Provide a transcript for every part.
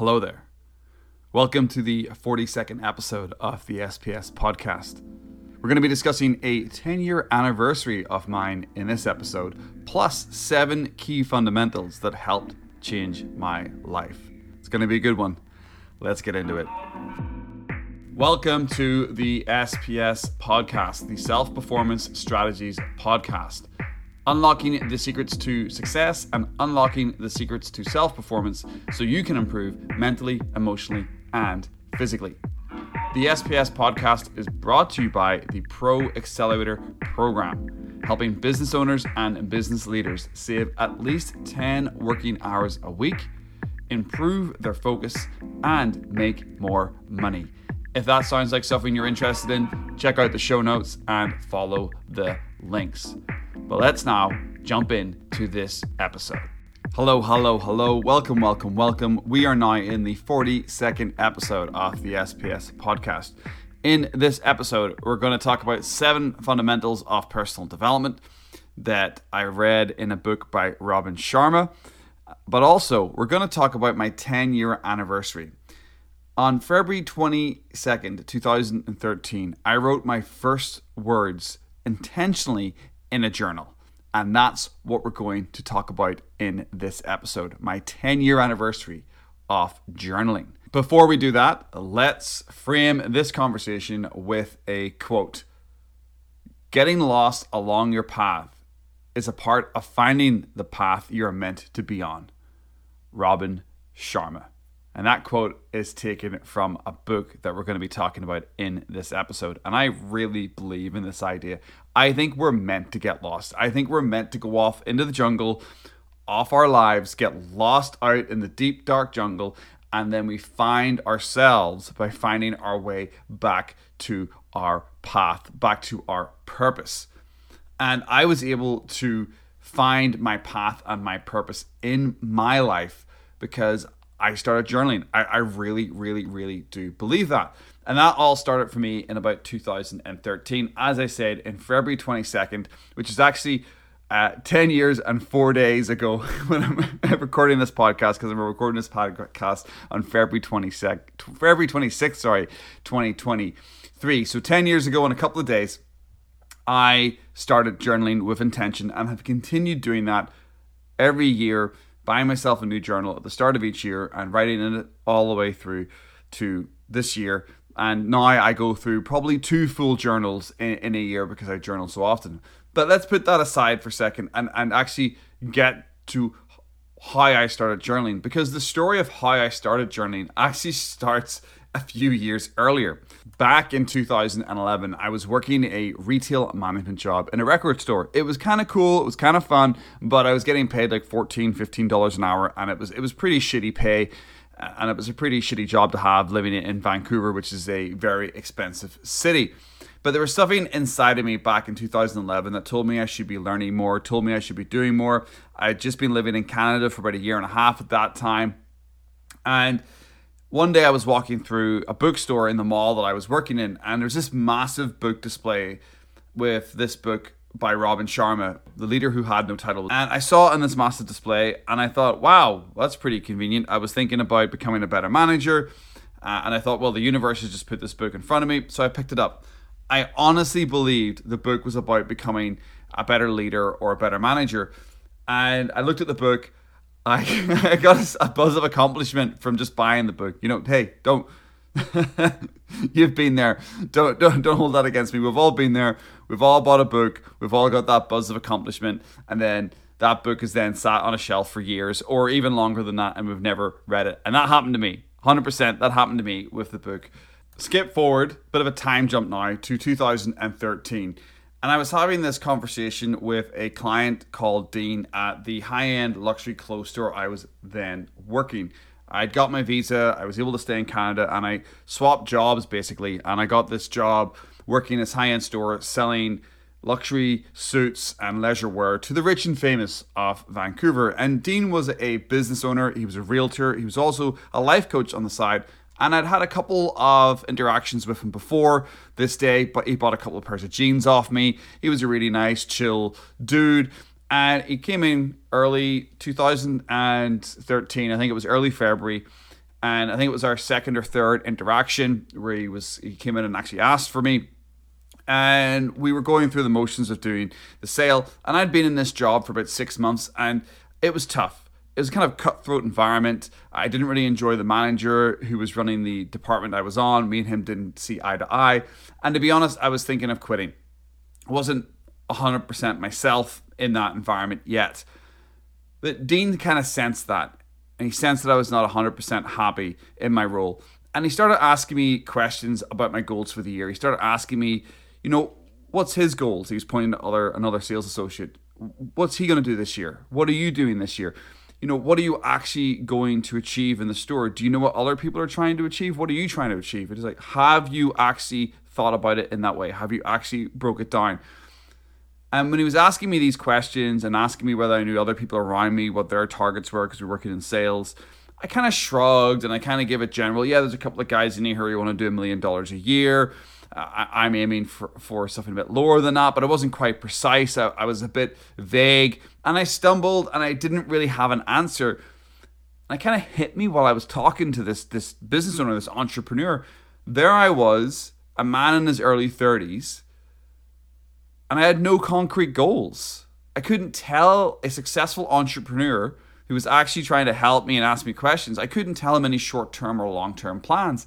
Hello there. Welcome to the 42nd episode of the SPS podcast. We're going to be discussing a 10 year anniversary of mine in this episode, plus seven key fundamentals that helped change my life. It's going to be a good one. Let's get into it. Welcome to the SPS podcast, the Self Performance Strategies podcast unlocking the secrets to success and unlocking the secrets to self performance so you can improve mentally, emotionally, and physically. The SPS podcast is brought to you by the Pro Accelerator program, helping business owners and business leaders save at least 10 working hours a week, improve their focus, and make more money. If that sounds like something you're interested in, check out the show notes and follow the links. But let's now jump in to this episode. Hello, hello, hello. Welcome, welcome, welcome. We are now in the 42nd episode of the SPS podcast. In this episode, we're going to talk about seven fundamentals of personal development that I read in a book by Robin Sharma. But also, we're going to talk about my 10 year anniversary. On February 22nd, 2013, I wrote my first words intentionally in a journal. And that's what we're going to talk about in this episode my 10 year anniversary of journaling. Before we do that, let's frame this conversation with a quote Getting lost along your path is a part of finding the path you're meant to be on. Robin Sharma. And that quote is taken from a book that we're going to be talking about in this episode. And I really believe in this idea. I think we're meant to get lost. I think we're meant to go off into the jungle, off our lives, get lost out in the deep, dark jungle, and then we find ourselves by finding our way back to our path, back to our purpose. And I was able to find my path and my purpose in my life because I started journaling. I, I really, really, really do believe that. And that all started for me in about 2013, as I said, in February 22nd, which is actually uh, 10 years and four days ago when I'm recording this podcast, because I'm recording this podcast on February 22nd, February 26th, sorry, 2023. So 10 years ago in a couple of days, I started journaling with intention and have continued doing that every year buying myself a new journal at the start of each year and writing in it all the way through to this year. And now I go through probably two full journals in, in a year because I journal so often. But let's put that aside for a second and, and actually get to how I started journaling because the story of how I started journaling actually starts a few years earlier. Back in 2011, I was working a retail management job in a record store. It was kind of cool, it was kind of fun, but I was getting paid like 14 $15 an hour and it was it was pretty shitty pay and it was a pretty shitty job to have living in Vancouver, which is a very expensive city. But there was something inside of me back in 2011 that told me I should be learning more, told me I should be doing more. I had just been living in Canada for about a year and a half at that time. And one day I was walking through a bookstore in the mall that I was working in, and there's this massive book display with this book by Robin Sharma, the leader who had no title. And I saw it in this massive display, and I thought, wow, that's pretty convenient. I was thinking about becoming a better manager, uh, and I thought, well, the universe has just put this book in front of me, so I picked it up. I honestly believed the book was about becoming a better leader or a better manager. And I looked at the book I, I got a, buzz of accomplishment from just buying the book. You know, hey, don't. You've been there. Don't, don't don't hold that against me. We've all been there. We've all bought a book. We've all got that buzz of accomplishment, and then that book is then sat on a shelf for years or even longer than that, and we've never read it. And that happened to me. Hundred percent. That happened to me with the book. Skip forward, bit of a time jump now to 2013. And I was having this conversation with a client called Dean at the high end luxury clothes store I was then working. I'd got my visa, I was able to stay in Canada, and I swapped jobs basically. And I got this job working in this high end store selling luxury suits and leisure wear to the rich and famous of Vancouver. And Dean was a business owner, he was a realtor, he was also a life coach on the side and I'd had a couple of interactions with him before this day, but he bought a couple of pairs of jeans off me. He was a really nice, chill dude. And he came in early 2013, I think it was early February. And I think it was our second or third interaction where he was he came in and actually asked for me. And we were going through the motions of doing the sale. And I'd been in this job for about six months and it was tough it was kind of cutthroat environment. I didn't really enjoy the manager who was running the department I was on. Me and him didn't see eye to eye. And to be honest, I was thinking of quitting. I wasn't 100% myself in that environment yet. But Dean kind of sensed that. And he sensed that I was not 100% happy in my role. And he started asking me questions about my goals for the year. He started asking me, you know, what's his goals? He was pointing to other another sales associate. What's he going to do this year? What are you doing this year? You know, what are you actually going to achieve in the store? Do you know what other people are trying to achieve? What are you trying to achieve? It is like, have you actually thought about it in that way? Have you actually broke it down? And when he was asking me these questions and asking me whether I knew other people around me, what their targets were, because we are working in sales, I kind of shrugged and I kind of gave it general. Yeah, there's a couple of guys in here who want to do a million dollars a year. I, am aiming for, for something a bit lower than that, but I wasn't quite precise. I, I was a bit vague and I stumbled and I didn't really have an answer. And it kind of hit me while I was talking to this, this business owner, this entrepreneur. There I was, a man in his early 30s, and I had no concrete goals. I couldn't tell a successful entrepreneur who was actually trying to help me and ask me questions, I couldn't tell him any short term or long term plans.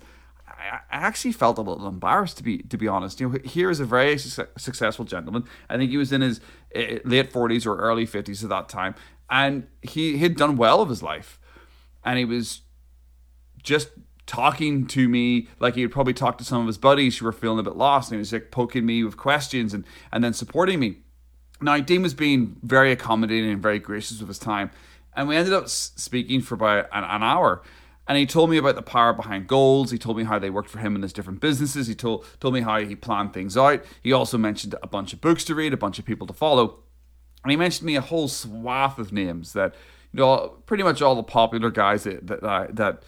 I, actually felt a little embarrassed to be to be honest. You know, here is a very su- successful gentleman. I think he was in his uh, late forties or early fifties at that time, and he had done well of his life, and he was just talking to me like he would probably talk to some of his buddies who were feeling a bit lost, and he was like poking me with questions and and then supporting me. Now, Dean was being very accommodating and very gracious with his time, and we ended up speaking for about an, an hour. And he told me about the power behind goals. He told me how they worked for him in his different businesses. He told told me how he planned things out. He also mentioned a bunch of books to read, a bunch of people to follow. And he mentioned me a whole swath of names that, you know, pretty much all the popular guys that that, that, that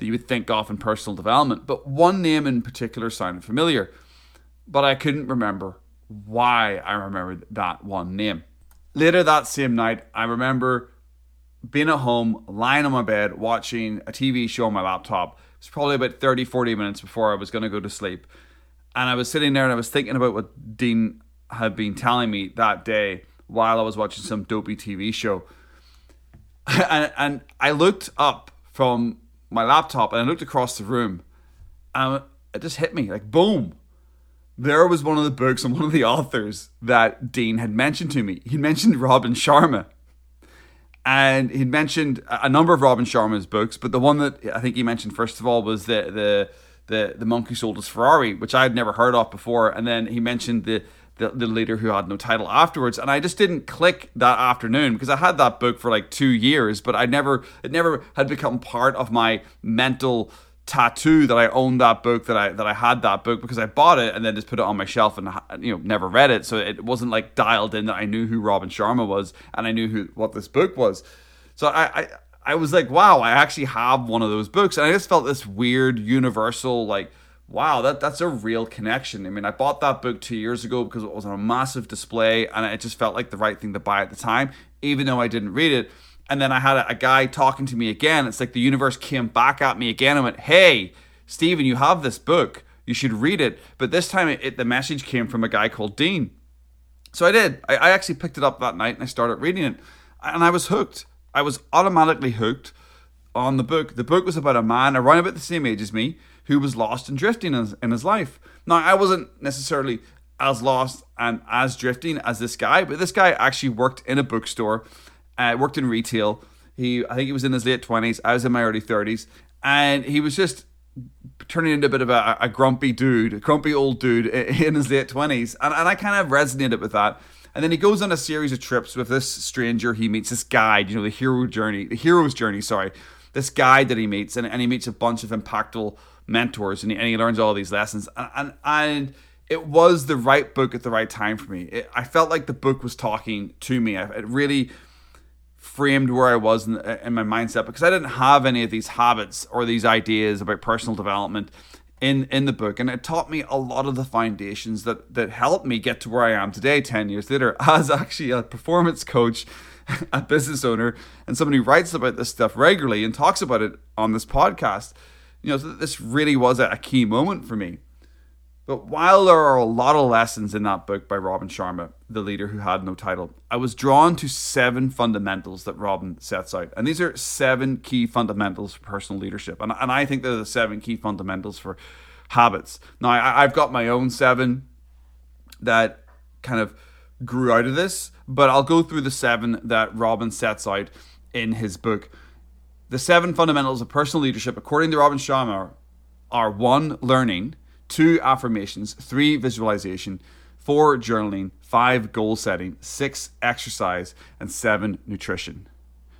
you would think of in personal development. But one name in particular sounded familiar, but I couldn't remember why I remembered that one name. Later that same night, I remember being at home, lying on my bed, watching a TV show on my laptop. It was probably about 30, 40 minutes before I was going to go to sleep. And I was sitting there and I was thinking about what Dean had been telling me that day while I was watching some dopey TV show. and, and I looked up from my laptop and I looked across the room and it just hit me like boom. There was one of the books and one of the authors that Dean had mentioned to me. He mentioned Robin Sharma and he mentioned a number of Robin Sharma's books, but the one that I think he mentioned first of all was the the the, the monk who sold his Ferrari, which I had never heard of before, and then he mentioned the, the the leader who had no title afterwards, and I just didn't click that afternoon because I had that book for like two years, but I never it never had become part of my mental tattoo that I owned that book that I that I had that book because I bought it and then just put it on my shelf and you know never read it. So it wasn't like dialed in that I knew who Robin Sharma was and I knew who what this book was. So I, I I was like wow I actually have one of those books. And I just felt this weird universal like wow that that's a real connection. I mean I bought that book 2 years ago because it was on a massive display and it just felt like the right thing to buy at the time even though I didn't read it and then I had a, a, guy talking to me again. It's like the universe came back at me again and went, "Hey, Stephen, you have this book. You should read it." But this time, it, it, the message came from a guy called Dean. So I did. I, I actually picked it up that night and I started reading it, and I was hooked. I was automatically hooked on the book. The book was about a man around about the same age as me who was lost and drifting in his, in his life. Now, I wasn't necessarily as lost and as drifting as this guy, but this guy actually worked in a bookstore uh, worked in retail. He, I think he was in his late twenties. I was in my early thirties, and he was just turning into a bit of a, a grumpy dude, a grumpy old dude in his late twenties, and, and I kind of resonated with that. And then he goes on a series of trips with this stranger he meets, this guide, you know, the hero journey, the hero's journey, sorry, this guide that he meets, and, and he meets a bunch of impactful mentors, and he, and he learns all these lessons, and, and, and it was the right book at the right time for me. It, I felt like the book was talking to me. It really framed where I was in, in, my mindset because I didn't have any of these habits or these ideas about personal development in in the book and it taught me a lot of the foundations that that helped me get to where I am today 10 years later as actually a performance coach a business owner and somebody who writes about this stuff regularly and talks about it on this podcast, you know, this really was a key moment for me. But while there are a lot of lessons in that book by Robin Sharma, the leader who had no title, I was drawn to seven fundamentals that Robin sets out. And these are seven key fundamentals for personal leadership. And, and I think they're the seven key fundamentals for habits. Now, I, I've got my own seven that kind of grew out of this, but I'll go through the seven that Robin sets out in his book. The seven fundamentals of personal leadership, according to Robin Sharma, are one, learning two affirmations, three visualization, four journaling, five goal setting, six exercise, and seven nutrition.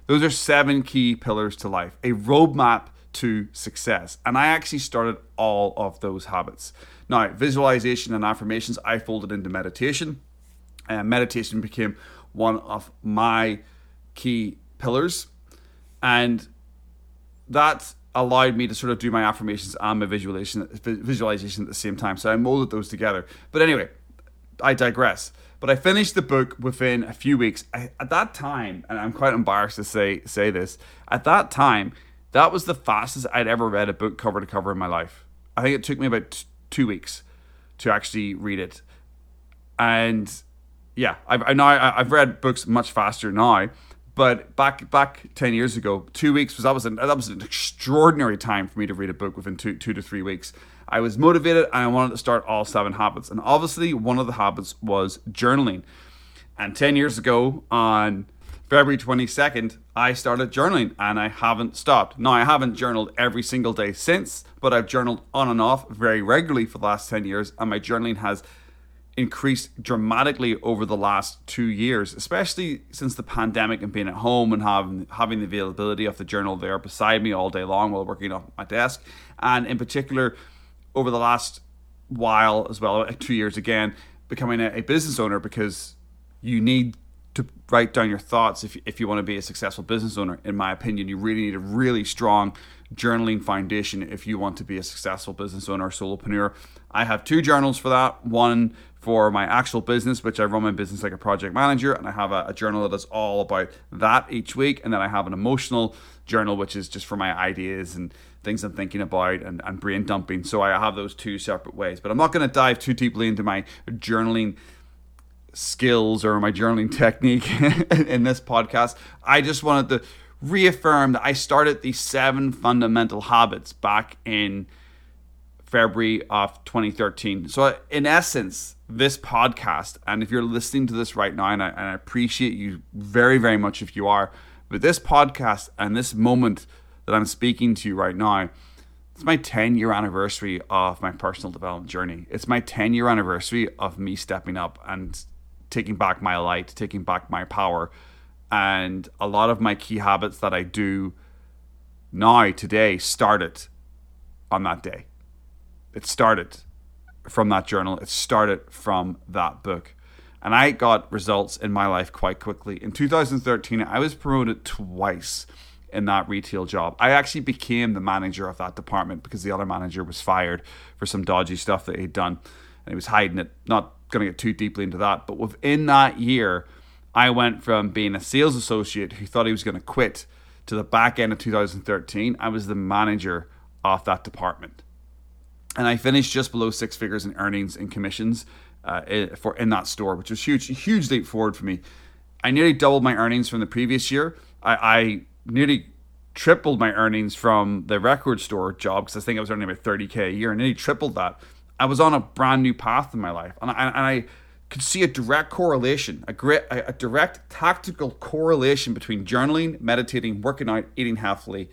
Those are seven key pillars to life, a roadmap to success. And I actually started all of those habits. Now, visualization and affirmations, I folded into meditation. And meditation became one of my key pillars. And that allowed me to sort of do my affirmations and my visualization visualization at the same time. So I molded those together. But anyway, I digress. But I finished the book within a few weeks. I, at that time, and I'm quite embarrassed to say say this, at that time, that was the fastest I'd ever read a book cover to cover in my life. I think it took me about t- two weeks to actually read it, and yeah, I've I now I've read books much faster now but back back ten years ago, two weeks was that was an, that was an extraordinary time for me to read a book within two two to three weeks. I was motivated and I wanted to start all seven habits, and obviously one of the habits was journaling. And ten years ago, on February twenty second, I started journaling, and I haven't stopped. Now I haven't journaled every single day since, but I've journaled on and off very regularly for the last ten years, and my journaling has increased dramatically over the last two years, especially since the pandemic and being at home and having having the availability of the journal there beside me all day long while working off my desk, and in particular over the last while as well, two years again, becoming a, a business owner because you need to write down your thoughts if, if you want to be a successful business owner. In my opinion, you really need a really strong journaling foundation if you want to be a successful business owner or solopreneur. I have two journals for that. One for my actual business, which I run my business like a project manager, and I have a, a, journal that is all about that each week. And then I have an emotional journal, which is just for my ideas and things I'm thinking about and, and brain dumping. So I have those two separate ways. But I'm not going to dive too deeply into my journaling skills or my journaling technique in this podcast. I just wanted to reaffirm that I started the seven fundamental habits back in February of 2013. So, in essence, this podcast, and if you're listening to this right now, and I, and I appreciate you very, very much if you are, but this podcast and this moment that I'm speaking to you right now, it's my 10 year anniversary of my personal development journey. It's my 10 year anniversary of me stepping up and taking back my light, taking back my power. And a lot of my key habits that I do now, today, started on that day. It started from that journal. It started from that book. And I got results in my life quite quickly. In 2013, I was promoted twice in that retail job. I actually became the manager of that department because the other manager was fired for some dodgy stuff that he'd done and he was hiding it. Not going to get too deeply into that, but within that year, I went from being a sales associate who thought he was going to quit to the back end of 2013. I was the manager of that department and I finished just below six figures in earnings and commissions uh, for in that store, which was huge, huge leap forward for me. I nearly doubled my earnings from the previous year. I, I nearly tripled my earnings from the record store job because I think I was earning about 30k a year, and nearly tripled that. I was on a brand new path in my life, and I, and I could see a direct correlation, a, great, a direct tactical correlation between journaling, meditating, working out, eating healthily,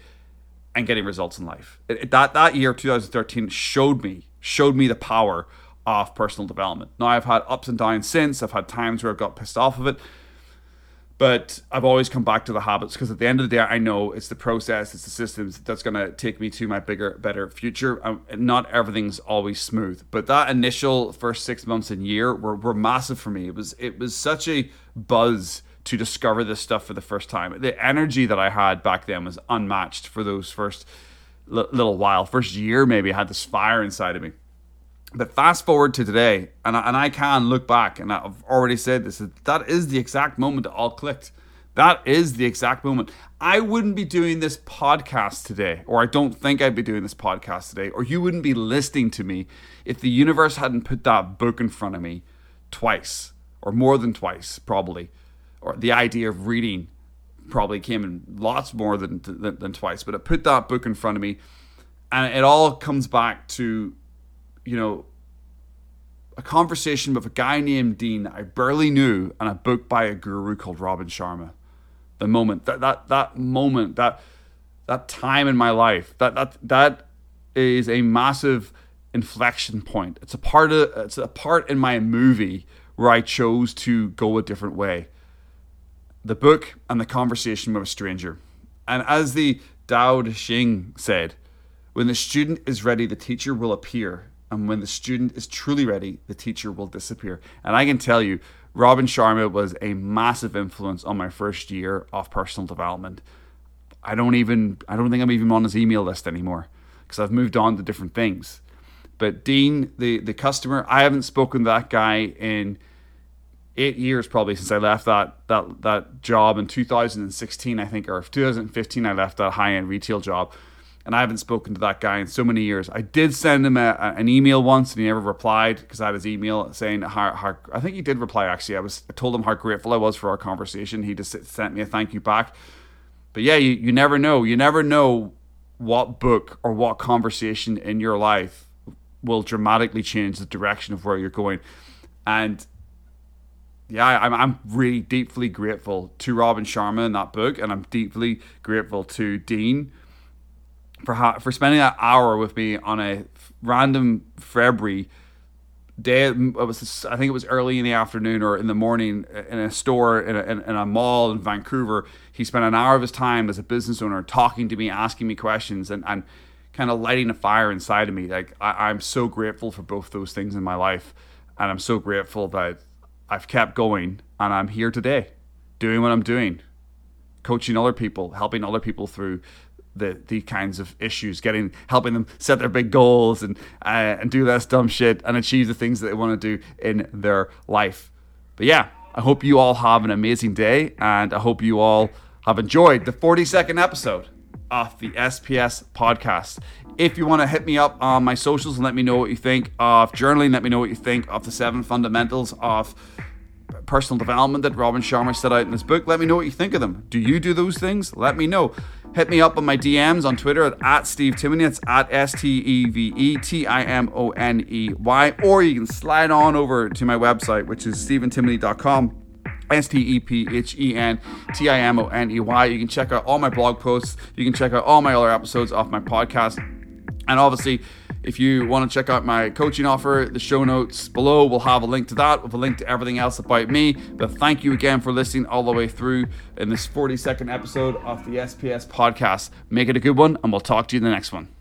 and getting results in life. It, it, that that year 2013 showed me showed me the power of personal development. Now I've had ups and downs since. I've had times where I've got pissed off of it, but I've always come back to the habits because at the end of the day, I know it's the process, it's the systems that's going to take me to my bigger, better future. Um, not everything's always smooth, but that initial first six months and year were, were massive for me. It was it was such a buzz to discover this stuff for the first time. The energy that I had back then was unmatched for those first little while, first year maybe. I had this fire inside of me. But fast forward to today, and I, and I can look back, and I've already said this, that is the exact moment it all clicked. That is the exact moment. I wouldn't be doing this podcast today, or I don't think I'd be doing this podcast today, or you wouldn't be listening to me if the universe hadn't put that book in front of me twice, or more than twice, probably. Or the idea of reading probably came in lots more than, than, than twice, but it put that book in front of me. And it all comes back to, you know, a conversation with a guy named Dean I barely knew and a book by a guru called Robin Sharma. The moment that that that moment that that time in my life that that that is a massive inflection point. It's a part of it's a part in my movie where i chose to go a different way. The book and the conversation with a stranger. And as the Tao Te Ching said when the student is ready the teacher will appear and when the student is truly ready the teacher will disappear and i can tell you Robin Sharma was a massive influence on my first year of personal development. I don't even I don't think I'm even on his email list anymore because I've moved on to different things. But Dean, the the customer, I haven't spoken to that guy in eight years probably since I left that that that job in 2016, I think, or 2015. I left that high end retail job and I haven't spoken to that guy in so many years. I did send him a, a, an email once, and he never replied because I had his email saying how, how, I think he did reply actually. I was I told him how grateful I was for our conversation. He just sent me a thank you back. But yeah, you, you never know. You never know what book or what conversation in your life will dramatically change the direction of where you're going. And yeah, I'm, I'm really deeply grateful to Robin Sharma in that book, and I'm deeply grateful to Dean for for spending that hour with me on a random February day. It was I think it was early in the afternoon or in the morning uh, in a store in a, in a mall in Vancouver. He spent an hour of his time as a business owner talking to me, asking me questions, and and kind of lighting a fire inside of me. Like I, I'm so grateful for both those things in my life, and I'm so grateful that I've kept going and I'm here today, doing what I'm doing, coaching other people, helping other people through the the kinds of issues, getting helping them set their big goals and uh, and do less dumb shit and achieve the things that they want to do in their life. But yeah, I hope you all have an amazing day, and I hope you all have enjoyed the 42nd episode of the SPS podcast. If you want to hit me up on my socials and let me know what you think of journaling, let me know what you think of the seven fundamentals of personal development that Robin Sharma set out in this book. Let me know what you think of them. Do you do those things? Let me know. Hit me up on my DMs on Twitter at, Steve Timoney. It's at S T E V E T I M O N E Y. Or you can slide on over to my website, which is stephentimoney.com. S T E P H E N T I M O N E Y. You can check out all my blog posts. You can check out all my other episodes off my podcast. And obviously, if you want to check out my coaching offer, the show notes below will have a link to that with a link to everything else about me. But thank you again for listening all the way through in this 42nd episode of the SPS podcast. Make it a good one, and we'll talk to you in the next one.